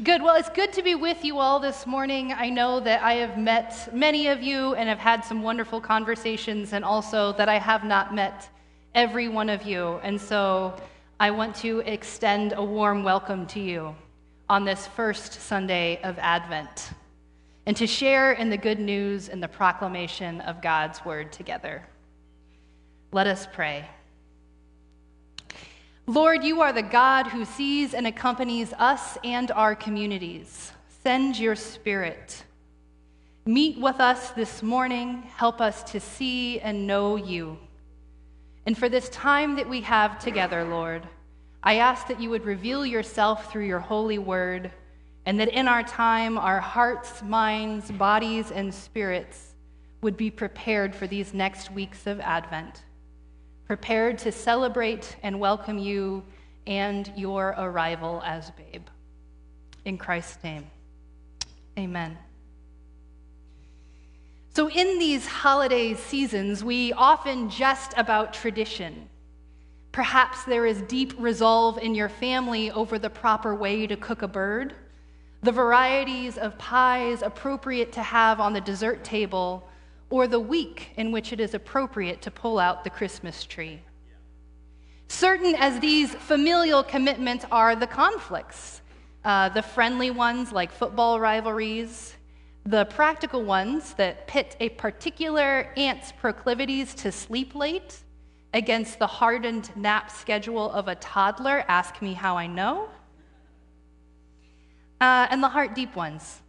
Good. Well, it's good to be with you all this morning. I know that I have met many of you and have had some wonderful conversations, and also that I have not met every one of you. And so I want to extend a warm welcome to you on this first Sunday of Advent and to share in the good news and the proclamation of God's word together. Let us pray. Lord, you are the God who sees and accompanies us and our communities. Send your spirit. Meet with us this morning. Help us to see and know you. And for this time that we have together, Lord, I ask that you would reveal yourself through your holy word, and that in our time, our hearts, minds, bodies, and spirits would be prepared for these next weeks of Advent prepared to celebrate and welcome you and your arrival as babe. In Christ's name, amen. So, in these holiday seasons, we often jest about tradition. Perhaps there is deep resolve in your family over the proper way to cook a bird, the varieties of pies appropriate to have on the dessert table, or the week in which it is appropriate to pull out the Christmas tree. Certain as these familial commitments are the conflicts, uh, the friendly ones like football rivalries, the practical ones that pit a particular aunt's proclivities to sleep late against the hardened nap schedule of a toddler, ask me how I know, uh, and the heart deep ones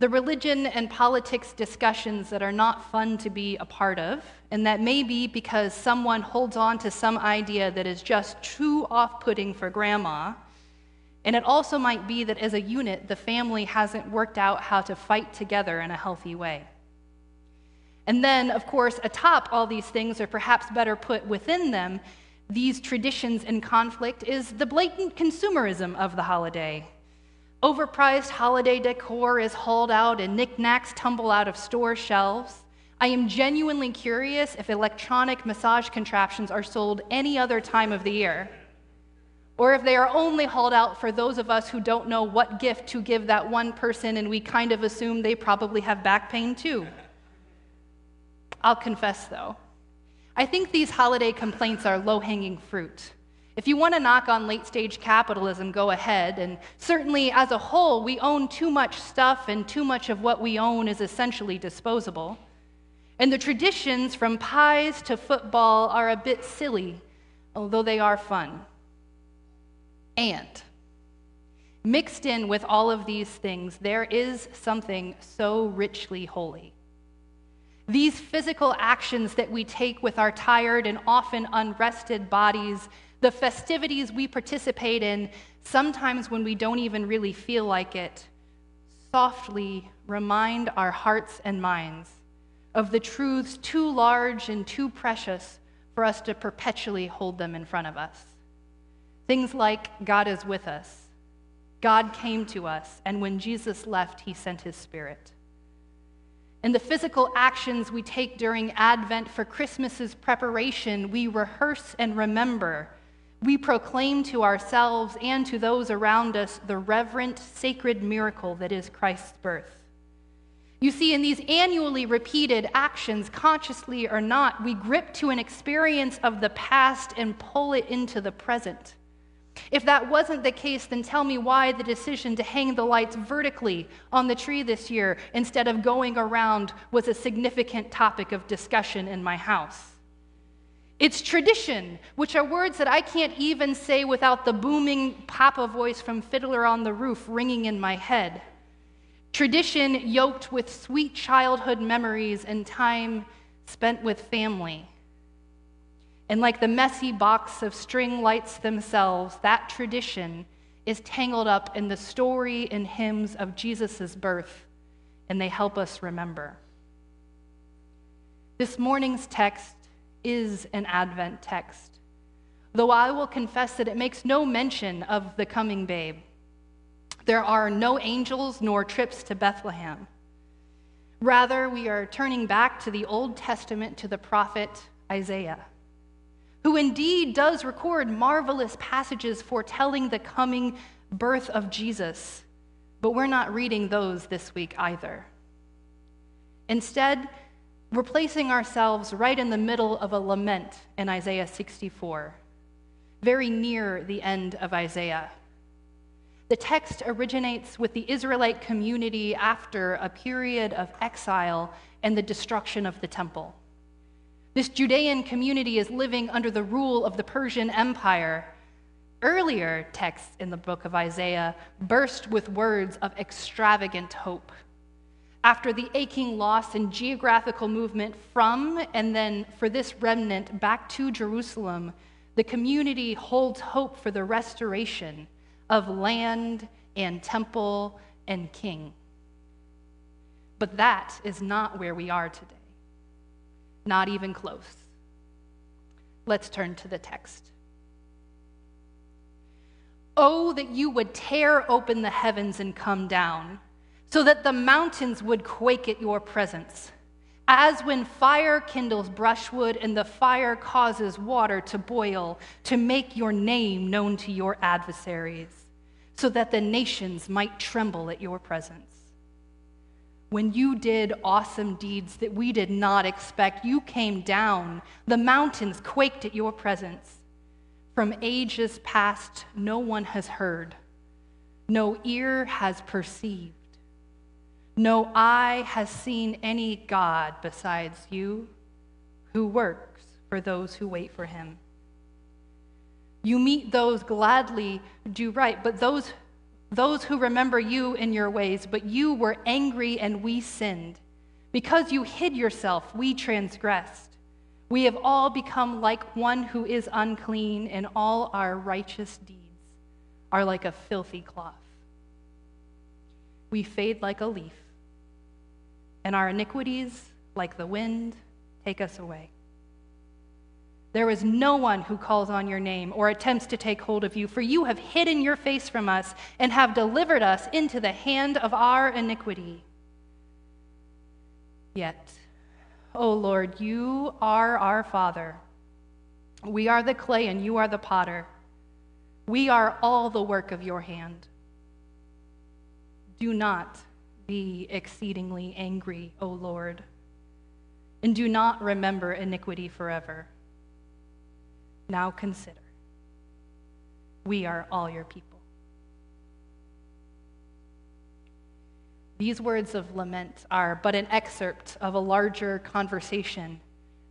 the religion and politics discussions that are not fun to be a part of, and that may be because someone holds on to some idea that is just too off putting for grandma. And it also might be that as a unit, the family hasn't worked out how to fight together in a healthy way. And then, of course, atop all these things, or perhaps better put within them, these traditions in conflict is the blatant consumerism of the holiday Overpriced holiday decor is hauled out and knickknacks tumble out of store shelves. I am genuinely curious if electronic massage contraptions are sold any other time of the year, or if they are only hauled out for those of us who don't know what gift to give that one person and we kind of assume they probably have back pain too. I'll confess though, I think these holiday complaints are low hanging fruit. If you want to knock on late stage capitalism, go ahead. And certainly, as a whole, we own too much stuff, and too much of what we own is essentially disposable. And the traditions, from pies to football, are a bit silly, although they are fun. And mixed in with all of these things, there is something so richly holy. These physical actions that we take with our tired and often unrested bodies the festivities we participate in, sometimes when we don't even really feel like it, softly remind our hearts and minds of the truths too large and too precious for us to perpetually hold them in front of us. Things like God is with us, God came to us, and when Jesus left, he sent his spirit. And the physical actions we take during Advent for Christmas's preparation, we rehearse and remember we proclaim to ourselves and to those around us the reverent, sacred miracle that is Christ's birth. You see, in these annually repeated actions, consciously or not, we grip to an experience of the past and pull it into the present. If that wasn't the case, then tell me why the decision to hang the lights vertically on the tree this year instead of going around was a significant topic of discussion in my house. It's tradition, which are words that I can't even say without the booming papa voice from Fiddler on the Roof ringing in my head. Tradition yoked with sweet childhood memories and time spent with family. And like the messy box of string lights themselves, that tradition is tangled up in the story and hymns of Jesus' birth, and they help us remember. This morning's text is an Advent text, though I will confess that it makes no mention of the coming babe. There are no angels nor trips to Bethlehem. Rather, we are turning back to the Old Testament to the prophet Isaiah, who indeed does record marvelous passages foretelling the coming birth of Jesus. But we're not reading those this week either. Instead, we're placing ourselves right in the middle of a lament in Isaiah 64, very near the end of Isaiah. The text originates with the Israelite community after a period of exile and the destruction of the temple. This Judean community is living under the rule of the Persian Empire. Earlier texts in the book of Isaiah burst with words of extravagant hope. After the aching loss and geographical movement from and then for this remnant back to Jerusalem, the community holds hope for the restoration of land and temple and king. But that is not where we are today. Not even close. Let's turn to the text. Oh, that you would tear open the heavens and come down, so that the mountains would quake at your presence. As when fire kindles brushwood and the fire causes water to boil to make your name known to your adversaries so that the nations might tremble at your presence. When you did awesome deeds that we did not expect, you came down. The mountains quaked at your presence. From ages past, no one has heard, no ear has perceived, no eye has seen any God besides you who works for those who wait for him. You meet those gladly do right, but those, those who remember you in your ways, but you were angry and we sinned. Because you hid yourself, we transgressed. We have all become like one who is unclean, and all our righteous deeds are like a filthy cloth. We fade like a leaf, and our iniquities, like the wind, take us away. There is no one who calls on your name or attempts to take hold of you, for you have hidden your face from us and have delivered us into the hand of our iniquity. Yet, O Lord, you are our Father. We are the clay and you are the potter. We are all the work of your hand. Do not be exceedingly angry, O Lord, and do not remember iniquity forever. Now consider we are all your people. These words of lament are but an excerpt of a larger conversation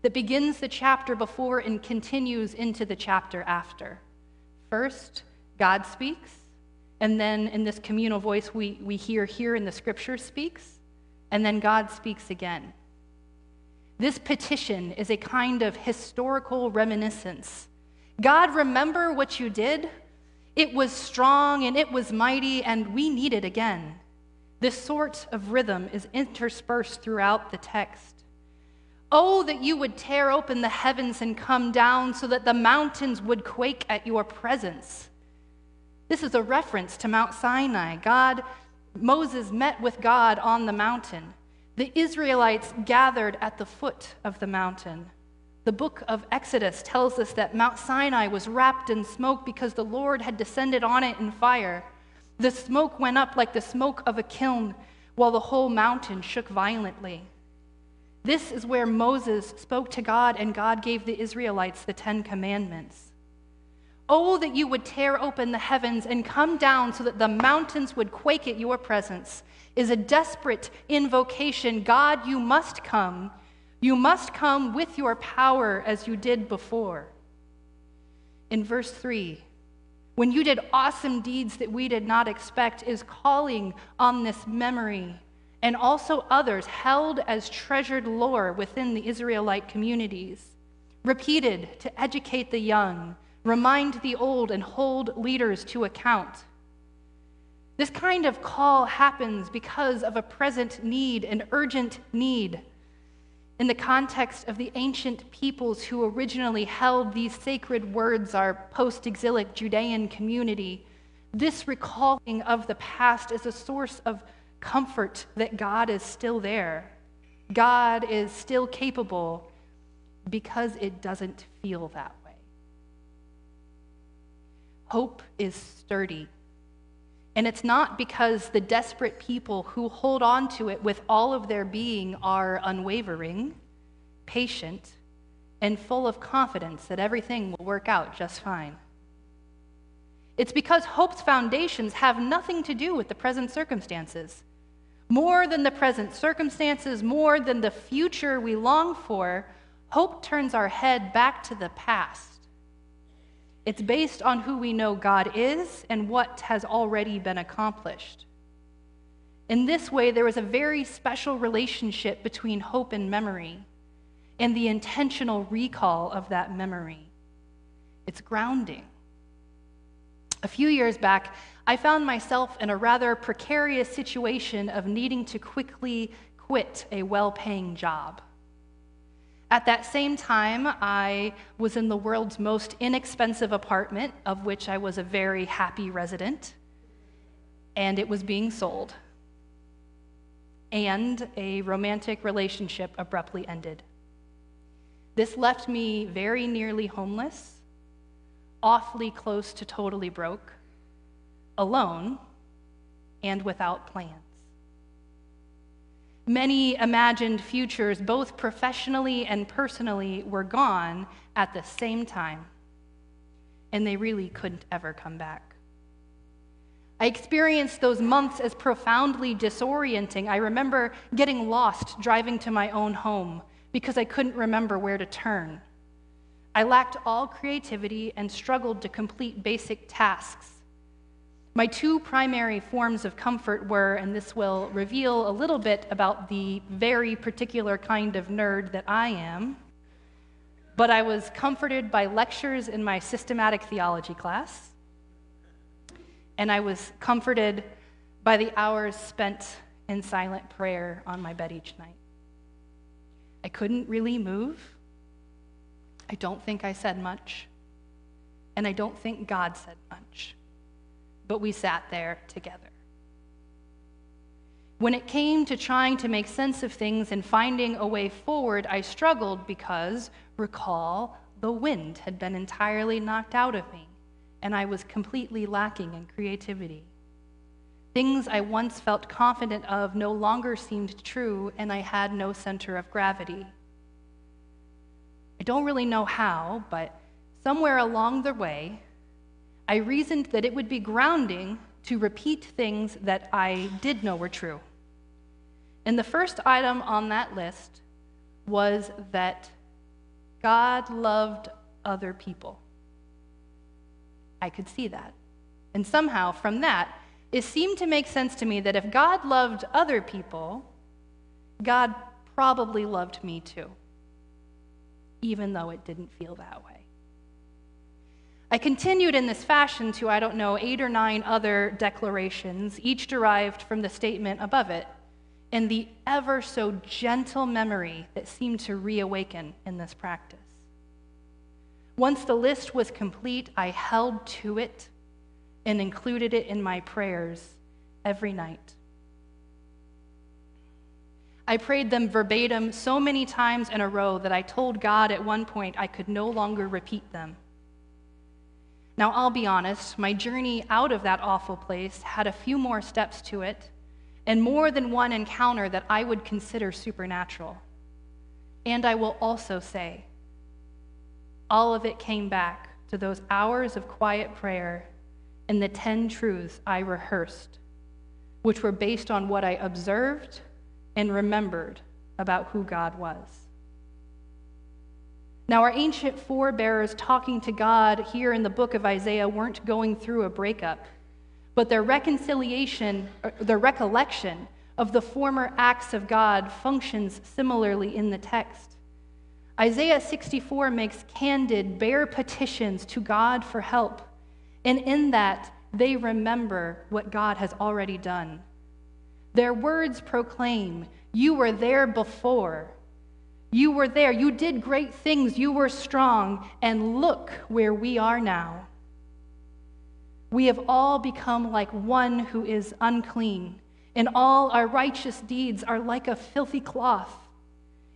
that begins the chapter before and continues into the chapter after. First, God speaks, and then in this communal voice we, we hear here in the scripture speaks, and then God speaks again. This petition is a kind of historical reminiscence. God, remember what you did? It was strong and it was mighty, and we need it again. This sort of rhythm is interspersed throughout the text. Oh, that you would tear open the heavens and come down so that the mountains would quake at your presence. This is a reference to Mount Sinai. God, Moses met with God on the mountain. The Israelites gathered at the foot of the mountain. The book of Exodus tells us that Mount Sinai was wrapped in smoke because the Lord had descended on it in fire. The smoke went up like the smoke of a kiln, while the whole mountain shook violently. This is where Moses spoke to God, and God gave the Israelites the Ten Commandments. Oh, that you would tear open the heavens and come down so that the mountains would quake at your presence is a desperate invocation. God, you must come. You must come with your power as you did before. In verse 3, when you did awesome deeds that we did not expect, is calling on this memory and also others held as treasured lore within the Israelite communities, repeated to educate the young, remind the old, and hold leaders to account. This kind of call happens because of a present need, an urgent need. In the context of the ancient peoples who originally held these sacred words, our post exilic Judean community, this recalling of the past is a source of comfort that God is still there. God is still capable because it doesn't feel that way. Hope is sturdy And it's not because the desperate people who hold on to it with all of their being are unwavering, patient, and full of confidence that everything will work out just fine. It's because hope's foundations have nothing to do with the present circumstances. More than the present circumstances, more than the future we long for, hope turns our head back to the past. It's based on who we know God is and what has already been accomplished. In this way, there is a very special relationship between hope and memory and the intentional recall of that memory. It's grounding. A few years back, I found myself in a rather precarious situation of needing to quickly quit a well paying job. At that same time, I was in the world's most inexpensive apartment, of which I was a very happy resident, and it was being sold. And a romantic relationship abruptly ended. This left me very nearly homeless awfully close to totally broke, alone, and without plans. Many imagined futures, both professionally and personally, were gone at the same time, and they really couldn't ever come back. I experienced those months as profoundly disorienting. I remember getting lost driving to my own home because I couldn't remember where to turn. I lacked all creativity and struggled to complete basic tasks. My two primary forms of comfort were, and this will reveal a little bit about the very particular kind of nerd that I am, but I was comforted by lectures in my systematic theology class, and I was comforted by the hours spent in silent prayer on my bed each night. I couldn't really move. I don't think I said much, and I don't think God said much, but we sat there together. When it came to trying to make sense of things and finding a way forward, I struggled because, recall, the wind had been entirely knocked out of me, and I was completely lacking in creativity. Things I once felt confident of no longer seemed true, and I had no center of gravity. I don't really know how, but somewhere along the way, I reasoned that it would be grounding to repeat things that I did know were true. And the first item on that list was that God loved other people. I could see that. And somehow, from that, it seemed to make sense to me that if God loved other people, God probably loved me too even though it didn't feel that way. I continued in this fashion to, I don't know, eight or nine other declarations, each derived from the statement above it, and the ever so gentle memory that seemed to reawaken in this practice. Once the list was complete, I held to it and included it in my prayers every night. I prayed them verbatim so many times in a row that I told God at one point I could no longer repeat them. Now, I'll be honest, my journey out of that awful place had a few more steps to it, and more than one encounter that I would consider supernatural. And I will also say, all of it came back to those hours of quiet prayer and the 10 truths I rehearsed, which were based on what I observed and remembered about who God was. Now, our ancient forebears talking to God here in the book of Isaiah weren't going through a breakup, but their reconciliation, er, their recollection of the former acts of God functions similarly in the text. Isaiah 64 makes candid, bare petitions to God for help, and in that, they remember what God has already done. Their words proclaim, You were there before. You were there. You did great things. You were strong. And look where we are now. We have all become like one who is unclean, and all our righteous deeds are like a filthy cloth.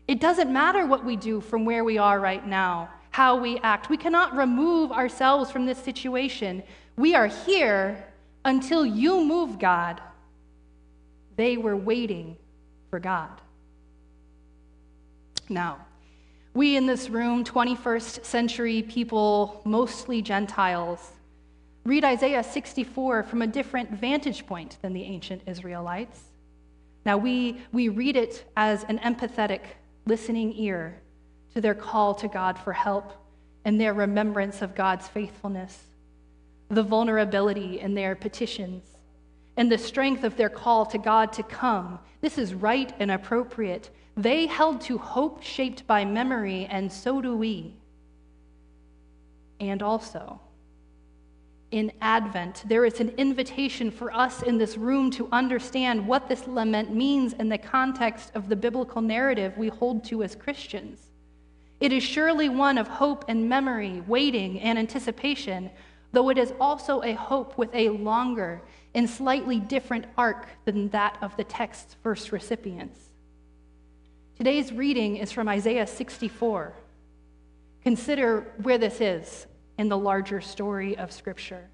It doesn't matter what we do from where we are right now, how we act. We cannot remove ourselves from this situation. We are here, until you move God, they were waiting for God. Now, we in this room, 21st century people, mostly Gentiles, read Isaiah 64 from a different vantage point than the ancient Israelites. Now, we, we read it as an empathetic, listening ear to their call to God for help and their remembrance of God's faithfulness, the vulnerability in their petitions, and the strength of their call to God to come. This is right and appropriate. They held to hope shaped by memory, and so do we. And also, in Advent, there is an invitation for us in this room to understand what this lament means in the context of the biblical narrative we hold to as Christians. It is surely one of hope and memory, waiting and anticipation, though it is also a hope with a longer and slightly different arc than that of the text's first recipients. Today's reading is from Isaiah 64. Consider where this is in the larger story of Scripture.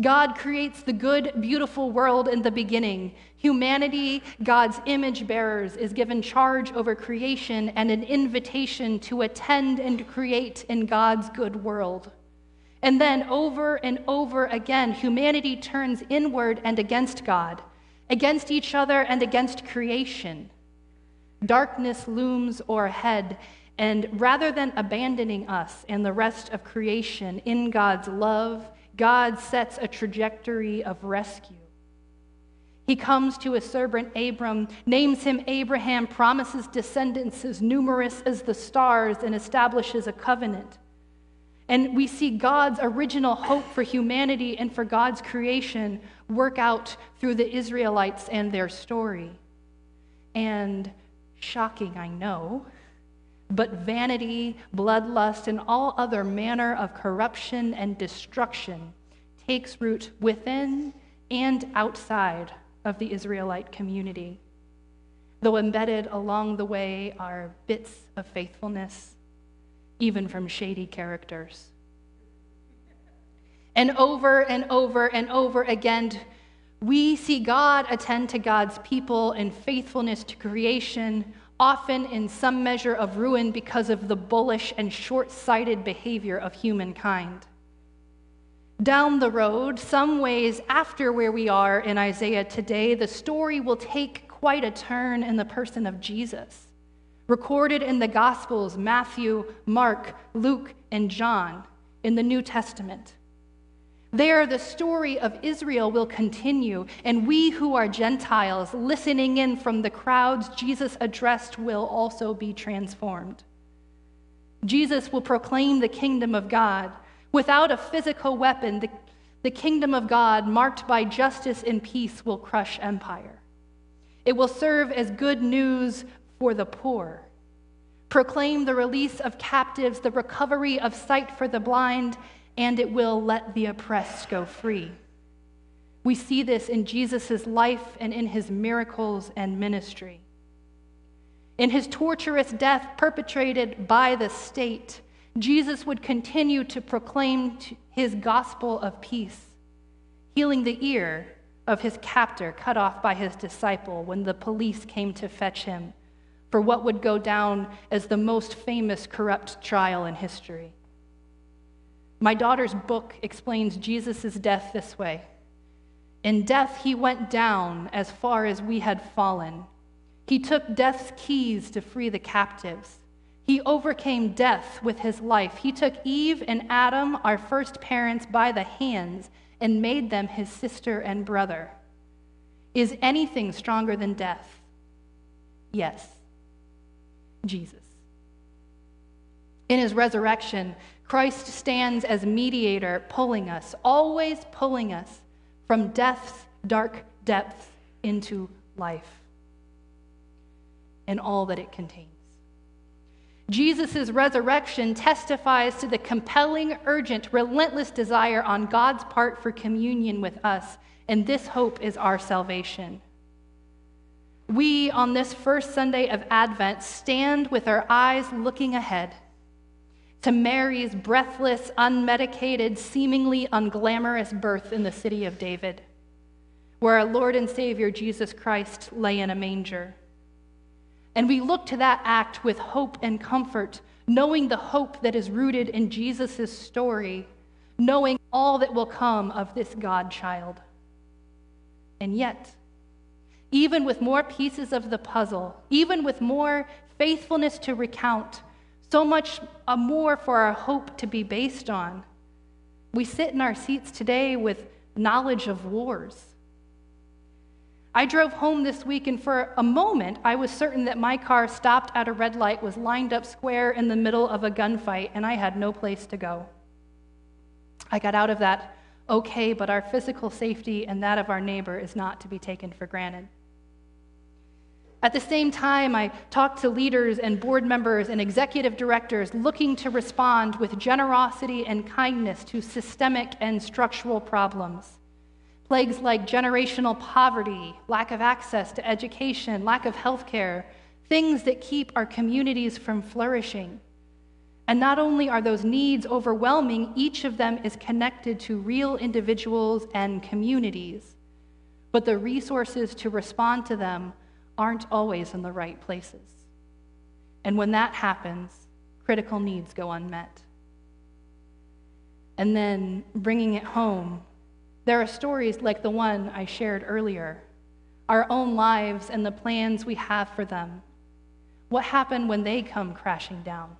God creates the good, beautiful world in the beginning. Humanity, God's image bearers, is given charge over creation and an invitation to attend and create in God's good world. And then, over and over again, humanity turns inward and against God, against each other and against creation. Darkness looms o'erhead, and rather than abandoning us and the rest of creation in God's love, God sets a trajectory of rescue. He comes to his servant Abram, names him Abraham, promises descendants as numerous as the stars, and establishes a covenant. And we see God's original hope for humanity and for God's creation work out through the Israelites and their story. And shocking, I know, but vanity, bloodlust, and all other manner of corruption and destruction takes root within and outside of the Israelite community. Though embedded along the way are bits of faithfulness, even from shady characters. And over and over and over again, we see God attend to God's people in faithfulness to creation often in some measure of ruin because of the bullish and short sighted behavior of humankind. Down the road, some ways after where we are in Isaiah today, the story will take quite a turn in the person of Jesus. Recorded in the Gospels Matthew, Mark, Luke, and John in the New Testament. There, the story of Israel will continue, and we who are Gentiles listening in from the crowds Jesus addressed will also be transformed. Jesus will proclaim the kingdom of God. Without a physical weapon, the, the kingdom of God, marked by justice and peace, will crush empire. It will serve as good news for the poor, proclaim the release of captives, the recovery of sight for the blind, and it will let the oppressed go free. We see this in Jesus' life and in his miracles and ministry. In his torturous death perpetrated by the state, Jesus would continue to proclaim his gospel of peace, healing the ear of his captor cut off by his disciple when the police came to fetch him for what would go down as the most famous corrupt trial in history. My daughter's book explains Jesus' death this way In death, he went down as far as we had fallen. He took death's keys to free the captives. He overcame death with his life. He took Eve and Adam, our first parents, by the hands and made them his sister and brother. Is anything stronger than death? Yes, Jesus. In his resurrection, Christ stands as mediator, pulling us, always pulling us from death's dark depths into life and all that it contains. Jesus' resurrection testifies to the compelling, urgent, relentless desire on God's part for communion with us, and this hope is our salvation. We, on this first Sunday of Advent, stand with our eyes looking ahead to Mary's breathless, unmedicated, seemingly unglamorous birth in the city of David, where our Lord and Savior Jesus Christ lay in a manger. And we look to that act with hope and comfort, knowing the hope that is rooted in Jesus' story, knowing all that will come of this God child. And yet, even with more pieces of the puzzle, even with more faithfulness to recount, so much uh, more for our hope to be based on, we sit in our seats today with knowledge of wars I drove home this week, and for a moment, I was certain that my car stopped at a red light, was lined up square in the middle of a gunfight, and I had no place to go. I got out of that okay, but our physical safety and that of our neighbor is not to be taken for granted. At the same time, I talked to leaders and board members and executive directors looking to respond with generosity and kindness to systemic and structural problems. Plagues like generational poverty, lack of access to education, lack of health care, things that keep our communities from flourishing. And not only are those needs overwhelming, each of them is connected to real individuals and communities. But the resources to respond to them aren't always in the right places. And when that happens, critical needs go unmet. And then bringing it home, there are stories like the one I shared earlier, our own lives and the plans we have for them. What happened when they come crashing down?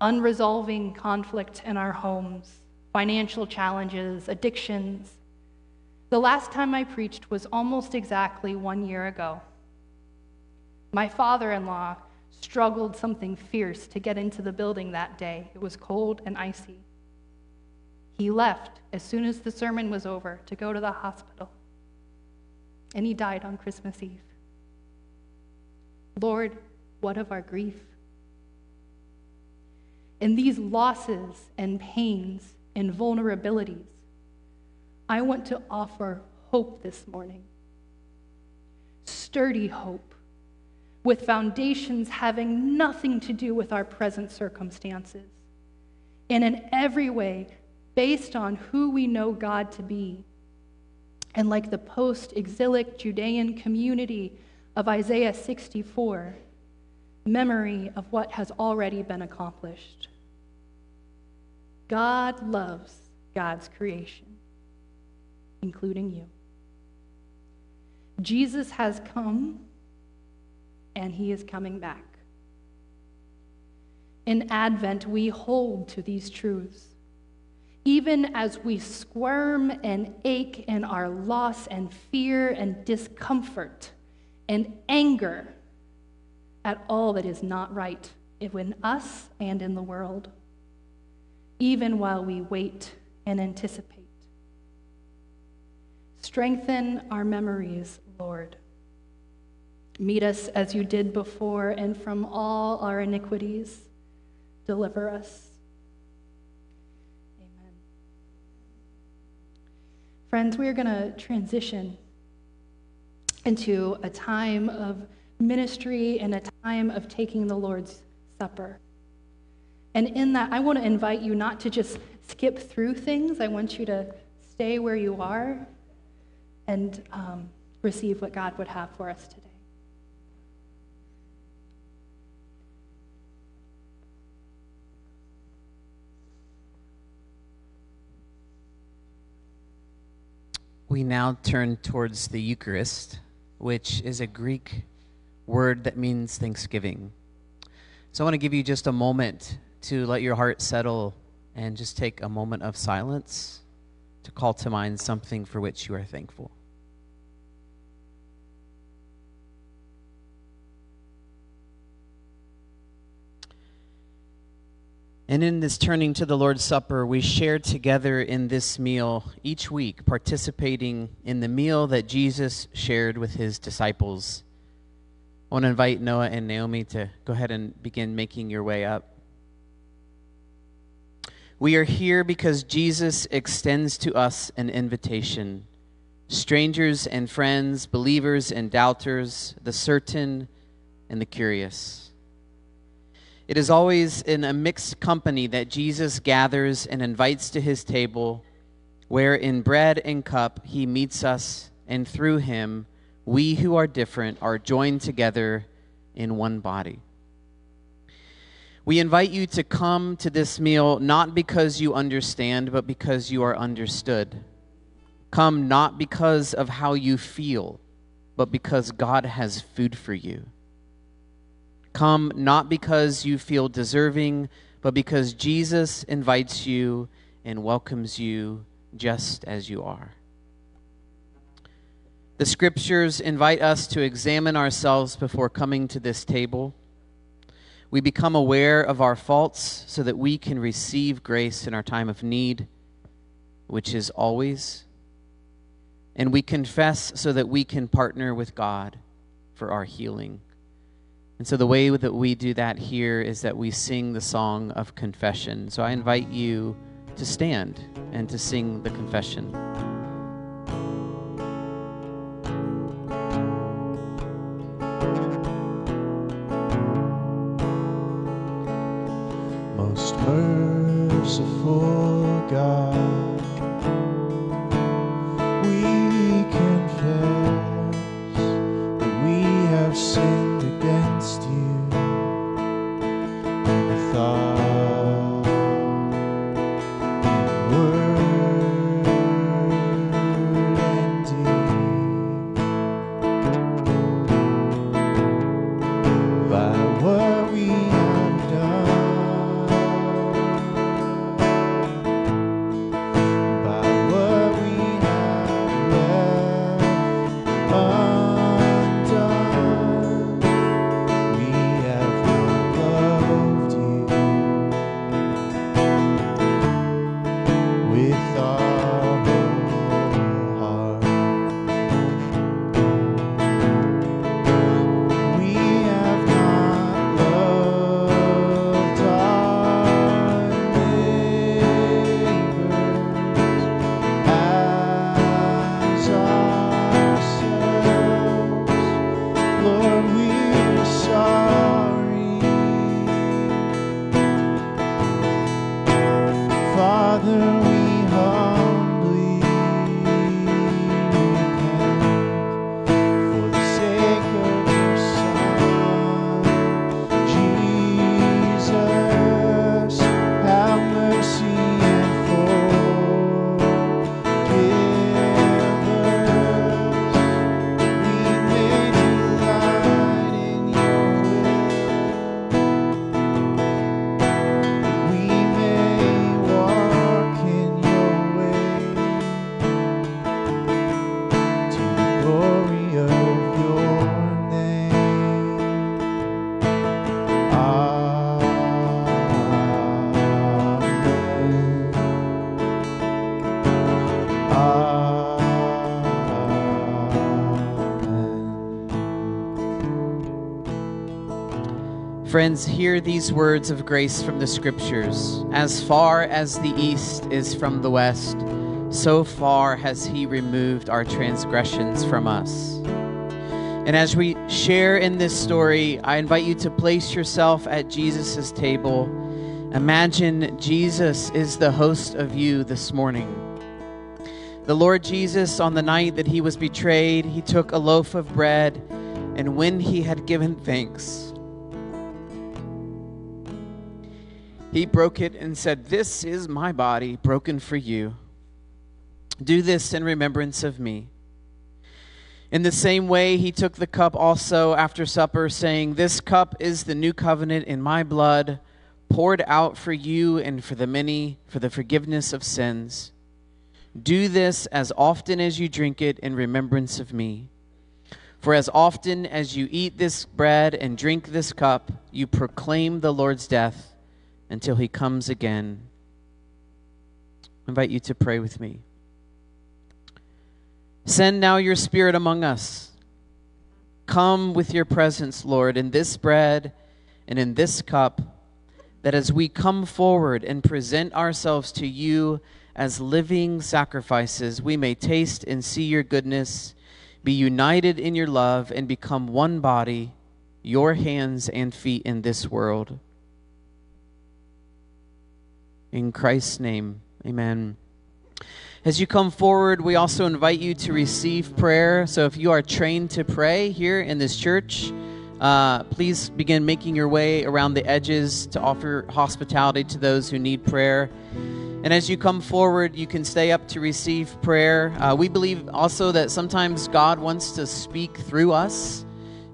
Unresolving conflict in our homes, financial challenges, addictions. The last time I preached was almost exactly one year ago. My father in law struggled something fierce to get into the building that day. It was cold and icy. He left as soon as the sermon was over to go to the hospital. And he died on Christmas Eve. Lord, what of our grief? In these losses and pains and vulnerabilities, I want to offer hope this morning. Sturdy hope, with foundations having nothing to do with our present circumstances, and in every way based on who we know God to be. And like the post exilic Judean community of Isaiah 64, memory of what has already been accomplished. God loves God's creation, including you. Jesus has come, and he is coming back. In Advent, we hold to these truths even as we squirm and ache in our loss and fear and discomfort and anger at all that is not right in us and in the world, even while we wait and anticipate. Strengthen our memories, Lord. Meet us as you did before, and from all our iniquities, deliver us. Amen. Friends, we are going to transition into a time of ministry and a time of taking the Lord's Supper. And in that, I want to invite you not to just skip through things. I want you to stay where you are and um, receive what God would have for us today. We now turn towards the Eucharist, which is a Greek word that means thanksgiving. So I want to give you just a moment to let your heart settle and just take a moment of silence to call to mind something for which you are thankful. And in this turning to the Lord's Supper, we share together in this meal each week, participating in the meal that Jesus shared with his disciples. I want to invite Noah and Naomi to go ahead and begin making your way up. We are here because Jesus extends to us an invitation. Strangers and friends, believers and doubters, the certain and the curious. It is always in a mixed company that Jesus gathers and invites to his table, where in bread and cup he meets us, and through him, we who are different are joined together in one body. We invite you to come to this meal not because you understand, but because you are understood. Come not because of how you feel, but because God has food for you. Come not because you feel deserving, but because Jesus invites you and welcomes you just as you are. The scriptures invite us to examine ourselves before coming to this table. We become aware of our faults so that we can receive grace in our time of need, which is always. And we confess so that we can partner with God for our healing. And so, the way that we do that here is that we sing the song of confession. So, I invite you to stand and to sing the confession. Most merciful God, Friends, hear these words of grace from the scriptures. As far as the east is from the west, so far has he removed our transgressions from us. And as we share in this story, I invite you to place yourself at Jesus' table. Imagine Jesus is the host of you this morning. The Lord Jesus, on the night that he was betrayed, he took a loaf of bread, and when he had given thanks, he broke it and said, This is my body broken for you. Do this in remembrance of me. In the same way, he took the cup also after supper, saying, This cup is the new covenant in my blood, poured out for you and for the many for the forgiveness of sins. Do this as often as you drink it in remembrance of me. For as often as you eat this bread and drink this cup, you proclaim the Lord's death until he comes again. I invite you to pray with me. Send now your Spirit among us. Come with your presence, Lord, in this bread and in this cup, that as we come forward and present ourselves to you as living sacrifices, we may taste and see your goodness, be united in your love, and become one body, your hands and feet in this world. In Christ's name, amen. As you come forward, we also invite you to receive prayer. So if you are trained to pray here in this church, uh, please begin making your way around the edges to offer hospitality to those who need prayer. And as you come forward, you can stay up to receive prayer. Uh, we believe also that sometimes God wants to speak through us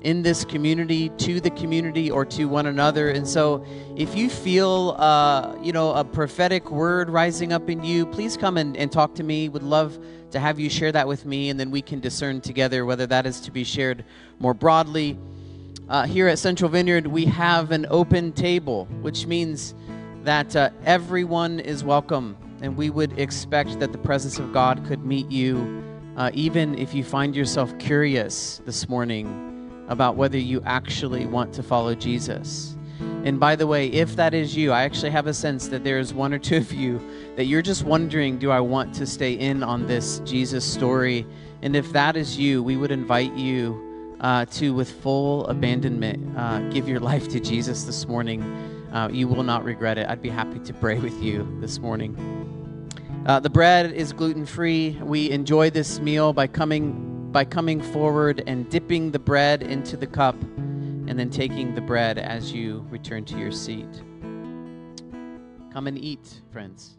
in this community to the community or to one another. And so, if you feel, uh, you know, a prophetic word rising up in you, please come and, and talk to me. Would love to have you share that with me, and then we can discern together whether that is to be shared more broadly. Uh, here at Central Vineyard, we have an open table, which means that uh, everyone is welcome, and we would expect that the presence of God could meet you, uh, even if you find yourself curious this morning about whether you actually want to follow Jesus. And by the way, if that is you, I actually have a sense that there's one or two of you that you're just wondering, do I want to stay in on this Jesus story? And if that is you, we would invite you uh, to, with full abandonment, uh, give your life to Jesus this morning. Uh, you will not regret it. I'd be happy to pray with you this morning. Uh, the bread is gluten free. We enjoy this meal by coming by coming forward and dipping the bread into the cup and then taking the bread as you return to your seat. Come and eat, friends.